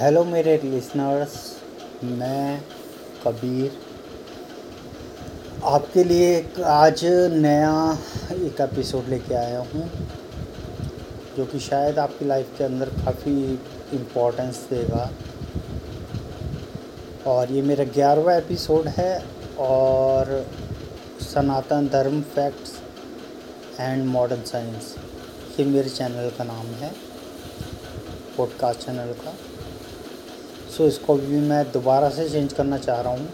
Hello मेरे listeners मैं कबीर. आपके लिए आज नया एक एपिसोड लेके आया हूँ, जो कि शायद आपकी लाइफ के अंदर काफ़ी इम्पोर्टेंस देगा। और ये मेरा ग्यारहवा एपिसोड है और सनातन धर्म फैक्ट्स एंड मॉडर्न साइंस ये मेरे चैनल का नाम है पॉडकास्ट चैनल का। सो इसको भी मैं दोबारा से चेंज करना चाह रहा हूँ।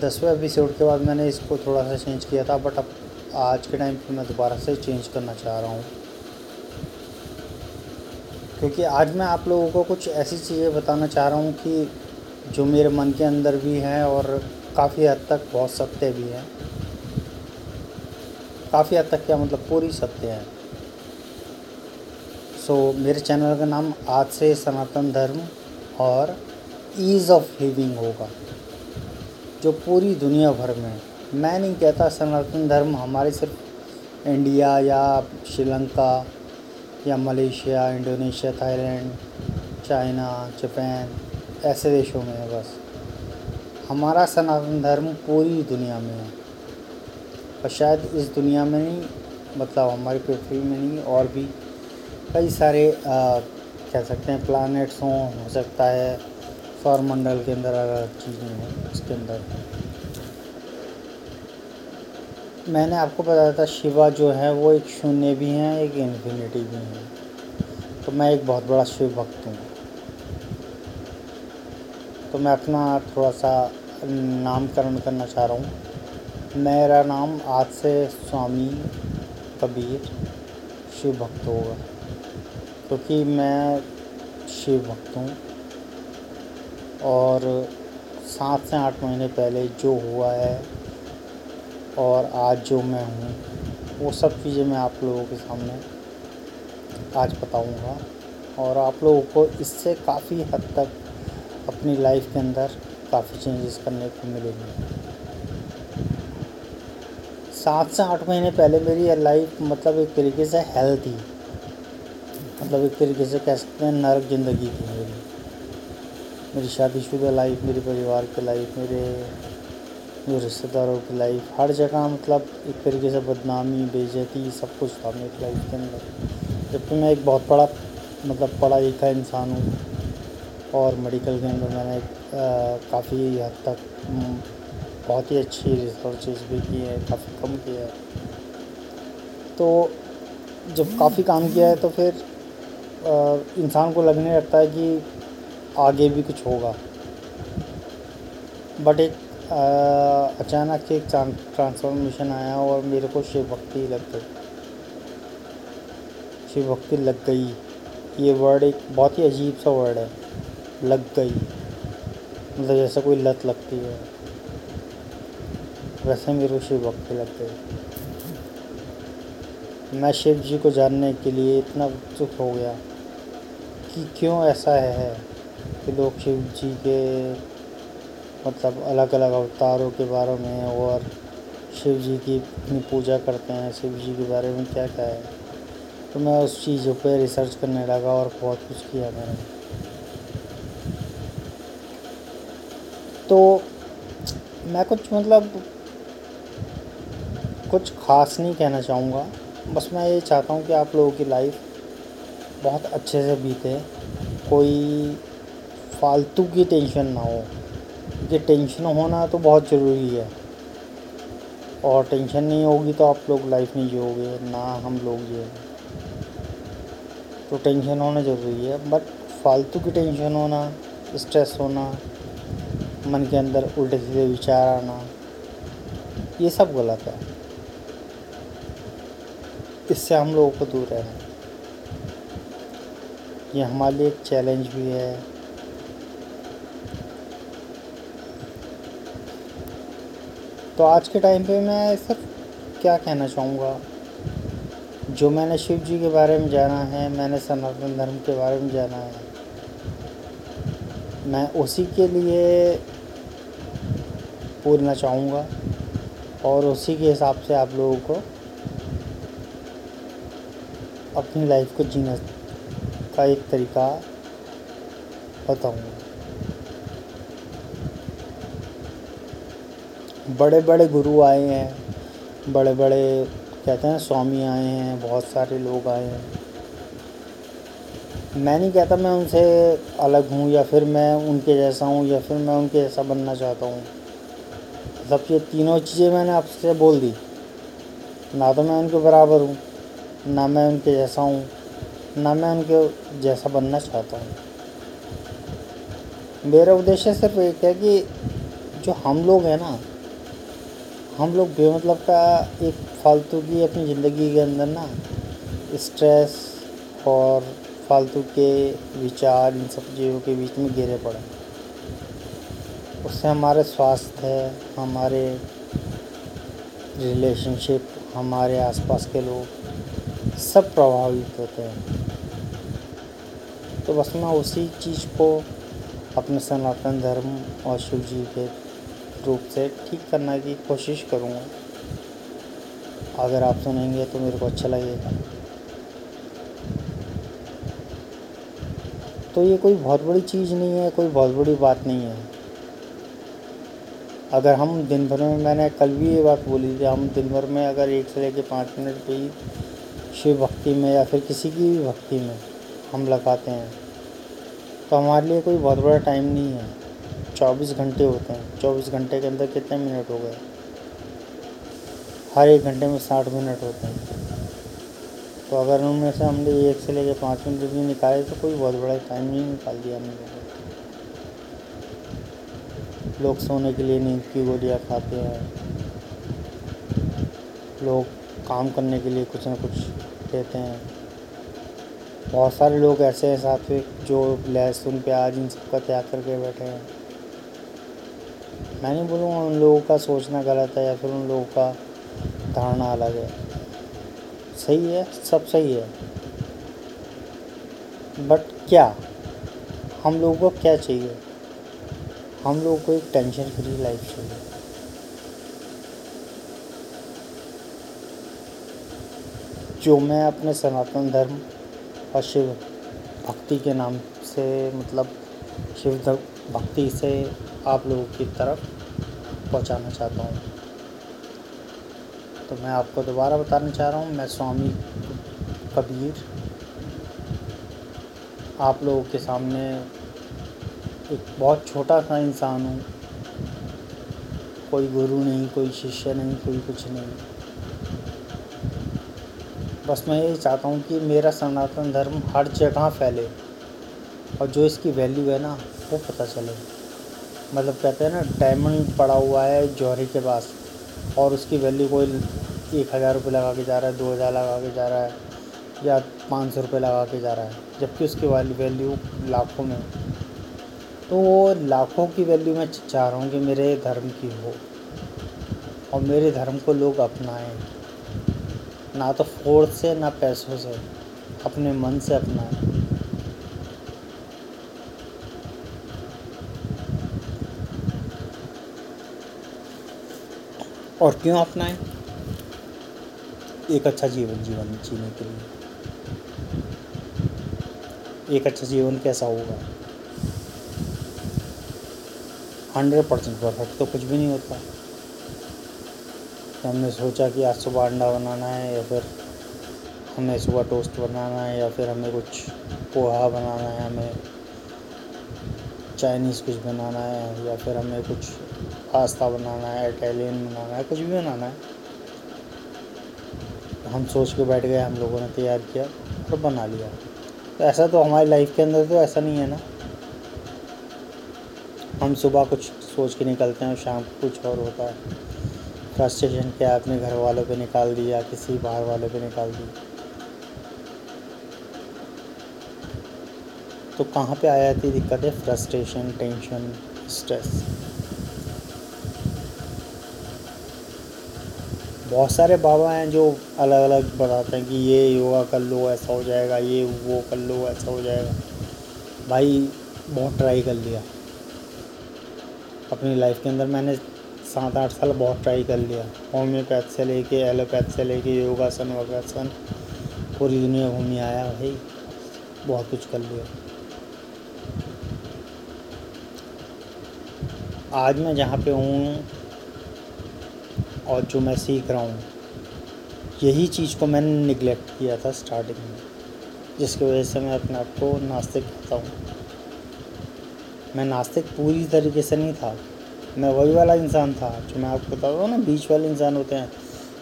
दसवें एपिसोड के बाद मैंने इसको थोड़ा सा चेंज किया था बट अब आज के टाइम पे मैं दोबारा से चेंज करना चाह रहा हूँ। क्योंकि आज मैं आप लोगों को कुछ ऐसी चीज़ें बताना चाह रहा हूँ कि जो मेरे मन के अंदर भी हैं और काफ़ी हद तक बहुत सत्य भी हैं। काफ़ी हद तक क्या मतलब पूरी सत्य है। सो so, मेरे चैनल का नाम आज से सनातन धर्म और ईज़ ऑफ़ लिविंग होगा जो पूरी दुनिया भर में मैं नहीं कहता सनातन धर्म हमारे सिर्फ़ इंडिया या श्रीलंका या Malaysia Indonesia Thailand China Japan ऐसे देशों में है बस। हमारा सनातन धर्म पूरी दुनिया में है। और शायद इस दुनिया में नहीं मतलब हमारी पृथ्वी में नहीं और भी कई सारे आ, कह सकते हैं प्लानट्स हों, हो सकता है सौर मंडल के अंदर अलग चीज़ें हों, उसके अंदर। मैंने आपको बताया था शिवा जो है, वो एक शून्य भी हैं, एक इन्फिनिटी भी हैं। तो मैं एक बहुत बड़ा शिव भक्त हूँ। तो मैं अपना थोड़ा सा नामकरण करना चाह रहा हूँ। मेरा नाम आज से स्वामी कबीर शिव भक्त होगा। क्योंकि मैं शिव भक्त हूँ और सात से आठ महीने पहले जो हुआ है और आज जो मैं हूँ, वो सब चीज़ें मैं आप लोगों के सामने आज बताऊँगा। और आप लोगों को इससे काफ़ी हद तक अपनी लाइफ के अंदर काफ़ी चेंजेस करने को मिलेंगे। सात से आठ महीने पहले मेरी लाइफ मतलब एक तरीके से हेल्थी मतलब एक तरीके से कह सकते हैं, नरक ज़िंदगी थी मेरी। मेरी शादीशुदा लाइफ मेरे परिवार की लाइफ मेरे जो रिश्तेदारों की लाइफ हर जगह मतलब एक तरीके से बदनामी, बेइज्जती, सब कुछ था मेरी लाइफ के अंदर। जबकि मैं एक बहुत बड़ा मतलब पढ़ा लिखा इंसान हूँ और मेडिकल के अंदर मैंने काफ़ी हद तक बहुत ही अच्छी रिसर्चेज भी की है, काफ़ी कम किया है। तो जब काफ़ी काम किया है तो फिर इंसान को लगने लगता है कि आगे भी कुछ होगा। बट एक अचानक से एक ट्रांसफॉर्मेशन आया और मेरे को शिव भक्ति लग गई। शिव भक्ति लग गई। ये वर्ड एक बहुत ही अजीब सा वर्ड है। लग गई। मतलब जैसे कोई लत लगती है। वैसे मेरे को शिव भक्ति लग गई। मैं शिव जी को जानने के लिए इतना उत्सुक हो गया। कि क्यों ऐसा है कि लोग शिव जी के मतलब अलग अलग अवतारों के बारे में और शिव जी की अपनी पूजा करते हैं, शिव जी के बारे में क्या क्या है तो मैं उस चीज़ों पे रिसर्च करने लगा और बहुत कुछ किया मैंने। तो मैं कुछ मतलब कुछ ख़ास नहीं कहना चाहूँगा। बस मैं ये चाहता हूँ कि आप लोगों की लाइफ बहुत अच्छे से बीते। कोई फालतू की टेंशन ना हो। क्योंकि टेंशन होना तो बहुत ज़रूरी है। और टेंशन नहीं होगी तो आप लोग लाइफ नहीं जियोगे, ना हम लोग जिएँगे तो टेंशन होना ज़रूरी है। बट फालतू की टेंशन होना, स्ट्रेस होना, मन के अंदर उल्टे सीधे विचार आना, ये सब गलत है। इससे हम लोगों को दूर रहना। ये हमारे लिए एक चैलेंज भी है। तो आज के टाइम पे मैं सिर्फ़ क्या कहना चाहूँगा? जो मैंने शिव जी के बारे में जाना है, मैंने सनातन धर्म के बारे में जाना है, मैं उसी के लिए बोलना चाहूँगा और उसी के हिसाब से आप लोगों को अपनी लाइफ को जीना का एक तरीका बताऊँगा। बड़े बड़े गुरु आए हैं बड़े बड़े कहते हैं स्वामी आए हैं, बहुत सारे लोग आए हैं। मैं नहीं कहता मैं उनसे अलग हूँ या फिर मैं उनके जैसा हूँ या फिर मैं उनके जैसा बनना चाहता हूँ। मतलब ये तीनों चीज़ें मैंने आपसे बोल दी। ना तो मैं उनके बराबर हूँ, ना मैं उनके जैसा हूँ। ना मैं उनके जैसा बनना चाहता हूँ। मेरा उद्देश्य सिर्फ़ एक है कि जो हम लोग हैं ना, हम लोग बेमतलब का एक फालतू की अपनी ज़िंदगी के अंदर ना स्ट्रेस और फालतू के विचार, इन सब चीज़ों के बीच में गिरे पड़े। उससे हमारे स्वास्थ्य है, हमारे रिलेशनशिप हमारे आसपास के लोग सब प्रभावित होते हैं। तो बस मैं उसी चीज़ को अपने सनातन धर्म और शिव जी के रूप से ठीक करने की कोशिश करूँगा। अगर आप सुनेंगे तो मेरे को अच्छा लगेगा। तो ये कोई बहुत बड़ी चीज़ नहीं है, कोई बहुत बड़ी बात नहीं है। अगर हम दिन भर में, मैंने कल भी ये बात बोली थी हम दिन भर में अगर एक से लेकर पाँच मिनट भी शिव भक्ति में या फिर किसी की भी भक्ति में हम लगाते हैं तो हमारे लिए कोई बहुत बड़ा टाइम नहीं है। चौबीस घंटे होते हैं। चौबीस घंटे के अंदर कितने मिनट हो गए? हर एक घंटे में साठ मिनट होते हैं। तो अगर उनमें से हमने एक से लेकर पाँच मिनट भी निकाले तो कोई बहुत बड़ा टाइम नहीं निकाल दिया हमने। लोग सोने के लिए नींद की गोलियाँ खाते हैं। लोग काम करने के लिए कुछ ना कुछ देते हैं। बहुत सारे लोग ऐसे हैं साथ में जो लहसुन, प्याज, इन सब का त्याग करके बैठे हैं। मैं नहीं बोलूँगा उन लोगों का सोचना गलत है या फिर उन लोगों का धारणा अलग है। सही है, सब सही है। बट क्या? हम लोगों को क्या चाहिए? हम लोगों को एक टेंशन फ्री लाइफ चाहिए। जो मैं अपने सनातन धर्म और शिव भक्ति के नाम से मतलब शिव भक्ति से आप लोगों की तरफ़ पहुंचाना चाहता हूँ। तो मैं आपको दोबारा बताना चाह रहा हूँ, मैं स्वामी कबीर आप लोगों के सामने एक बहुत छोटा सा इंसान हूँ। कोई गुरु नहीं, कोई शिष्य नहीं, कोई कुछ नहीं। बस मैं यही चाहता हूँ कि मेरा सनातन धर्म हर जगह फैले और जो इसकी वैल्यू है ना, वो पता चले। मतलब कहते हैं ना डायमंड पड़ा हुआ है जौहरी के पास और उसकी वैल्यू कोई एक हज़ार रुपये लगा के जा रहा है, दो हज़ार लगा के जा रहा है या पाँच सौ रुपये लगा के जा रहा है, जबकि उसकी वाली वैल्यू लाखों में। तो वो लाखों की वैल्यू मैं चाह रहा हूँ कि मेरे धर्म की हो और मेरे धर्म को लोग अपनाएँ। ना तो फोर्स से ना पैसों से, अपने मन से अपनाएँ और क्यों अपनाएँ? एक अच्छा जीवन जीवन जीने के लिए। एक अच्छा जीवन कैसा होगा? हंड्रेड परसेंट परफेक्ट तो कुछ भी नहीं होता। हमने सोचा कि आज सुबह अंडा बनाना है या फिर हमें सुबह टोस्ट बनाना है या फिर हमें कुछ पोहा बनाना है, हमें चाइनीज़ कुछ बनाना है या फिर हमें कुछ पास्ता बनाना है, इटालियन बनाना है, कुछ भी बनाना है। हम सोच के बैठ गए, हम लोगों ने तैयार किया और बना लिया। तो ऐसा तो हमारी लाइफ के अंदर तो ऐसा नहीं है ना। हम सुबह कुछ सोच के निकलते हैं और शाम को कुछ और होता है। फ्रस्ट्रेशन क्या अपने घर वालों पे निकाल दिया, किसी बाहर वाले पे निकाल दी तो कहाँ पे आ जाती दिक्कत है? Frustration, tension, stress. बहुत सारे बाबा हैं जो अलग अलग बताते हैं कि ये योगा कर लो, ऐसा हो जाएगा, ये वो कर लो, ऐसा हो जाएगा। भाई, बहुत ट्राई कर लिया। अपनी लाइफ के अंदर मैंने सात आठ साल बहुत ट्राई कर लिया। होम्योपैथ से लेके एलोपैथ से लेके, योगासन वगासन, पूरी दुनिया घूमी आया भाई बहुत कुछ कर लिया। आज मैं जहाँ पे हूँ और जो मैं सीख रहा हूँ, यही चीज़ को मैंने निगलेक्ट किया था स्टार्टिंग में, जिसकी वजह से मैं अपने आप को नास्तिक कहता हूँ। मैं नास्तिक पूरी तरीके से नहीं था। मैं वही वाला इंसान था जो मैं आपको बता रहा ना, बीच वाले इंसान होते हैं।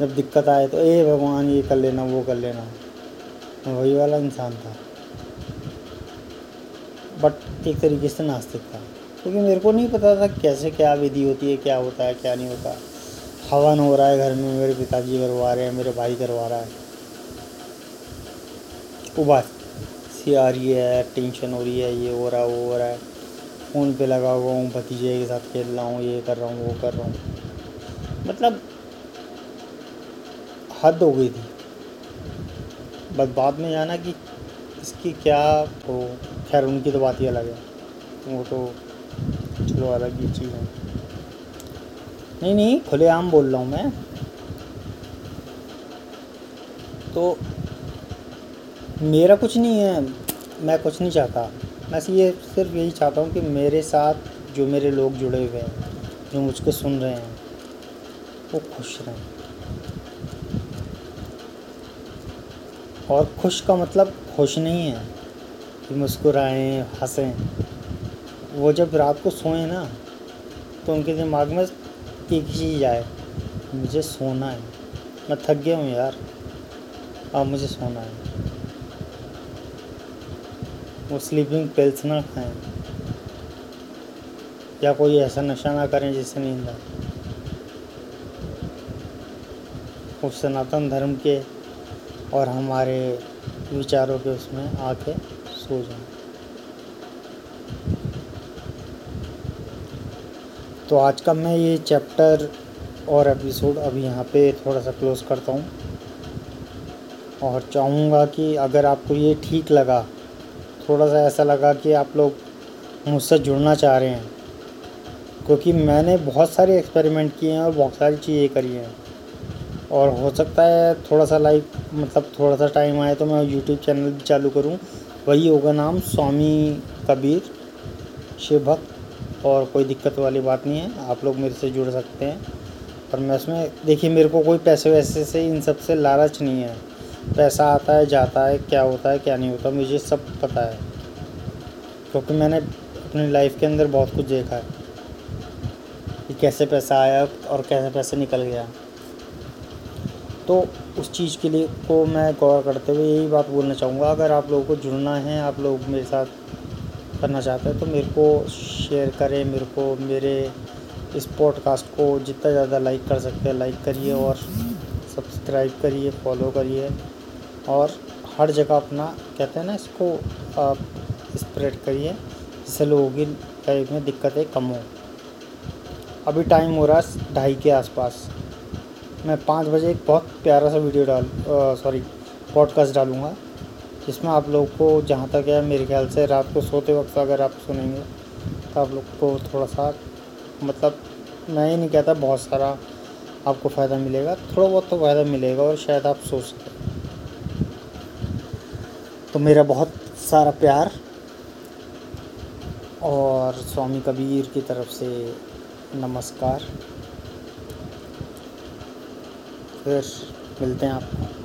जब दिक्कत आए तो ए भगवान, ये कर लेना, वो कर लेना। मैं वही वाला इंसान था। बट एक तरीके से नास्तिक था। क्योंकि मेरे को नहीं पता था कैसे क्या विधि होती है, क्या होता है, क्या नहीं होता। हवन हो रहा है घर में, मेरे पिताजी करवा रहे हैं, मेरे भाई करवा रहा है। उबार सी आ रही है टेंशन हो रही है, ये हो रहा है वो हो रहा है। फ़ोन पे लगा हुआ हूँ, भतीजे के साथ खेल रहा हूँ, ये कर रहा हूँ, वो कर रहा हूँ। मतलब हद हो गई थी। बस बाद में जाना कि इसकी क्या हो, खैर उनकी तो बात ही अलग है। वो तो चलो अलग ही चीज़ है। नहीं नहीं, खुलेआम बोल रहा हूँ मैं। तो मेरा कुछ नहीं है, मैं कुछ नहीं चाहता। मैं ये, सिर्फ़ यही चाहता हूँ कि मेरे साथ जो मेरे लोग जुड़े हुए हैं, जो मुझको सुन रहे हैं, वो खुश रहें। और खुश का मतलब खुश नहीं है कि मुस्कुराएँ, हंसें। वो जब रात को सोएँ ना तो उनके दिमाग में एक चीज़ आए, मुझे सोना है। मैं थक गया हूँ यार, अब मुझे सोना है। वो स्लीपिंग पिल्स ना खाएँ। या कोई ऐसा नशा ना करें जिससे नींद आए। उस सनातन धर्म के और हमारे विचारों के उसमें आके सो जाएँ। तो आज का मैं ये चैप्टर और एपिसोड अभी यहाँ पे थोड़ा सा क्लोज़ करता हूँ। और चाहूँगा कि अगर आपको ये ठीक लगा थोड़ा सा ऐसा लगा कि आप लोग मुझसे जुड़ना चाह रहे हैं। क्योंकि मैंने बहुत सारे एक्सपेरिमेंट किए हैं और बहुत सारी चीज़ें करी हैं। और हो सकता है थोड़ा सा लाइक मतलब थोड़ा सा टाइम आए तो मैं यूट्यूब चैनल भी चालू करूँ। वही होगा नाम स्वामी कबीर, शिव भक्त, और कोई दिक्कत वाली बात नहीं है। आप लोग मेरे से जुड़ सकते हैं। और मैं उसमें, देखिए मेरे को कोई पैसे वैसे से इन सबसे लालच नहीं है। पैसा आता है, जाता है, क्या होता है, क्या नहीं होता, मुझे सब पता है। क्योंकि मैंने अपनी लाइफ के अंदर बहुत कुछ देखा है। कि कैसे पैसा आया और कैसे पैसे निकल गया। तो उस चीज़ के लिए को मैं गौर करते हुए यही बात बोलना चाहूँगा। अगर आप लोगों को जुड़ना है, आप लोग मेरे साथ करना चाहते हैं तो मेरे को शेयर करें, मेरे को, मेरे इस पॉडकास्ट को जितना ज़्यादा लाइक कर सकते हैं लाइक करिए और सब्सक्राइब करिए फॉलो करिए और हर जगह अपना, कहते हैं ना, इसको आप स्प्रेड करिए, जिससे लोगों की लाइफ में दिक्कतें कम हो। अभी टाइम हो रहा है ढाई के आसपास। मैं पाँच बजे एक बहुत प्यारा सा वीडियो डाल सॉरी पॉडकास्ट डालूँगा, जिसमें आप लोग को जहाँ तक है, मेरे ख्याल से रात को सोते वक्त अगर आप सुनेंगे तो आप लोग को थोड़ा सा मतलब मैं ही नहीं कहता बहुत सारा आपको फ़ायदा मिलेगा, थोड़ा बहुत तो फ़ायदा मिलेगा और शायद आप सोच सकें। तो मेरा बहुत सारा प्यार और स्वामी कबीर की तरफ़ से नमस्कार। फिर मिलते हैं आपको।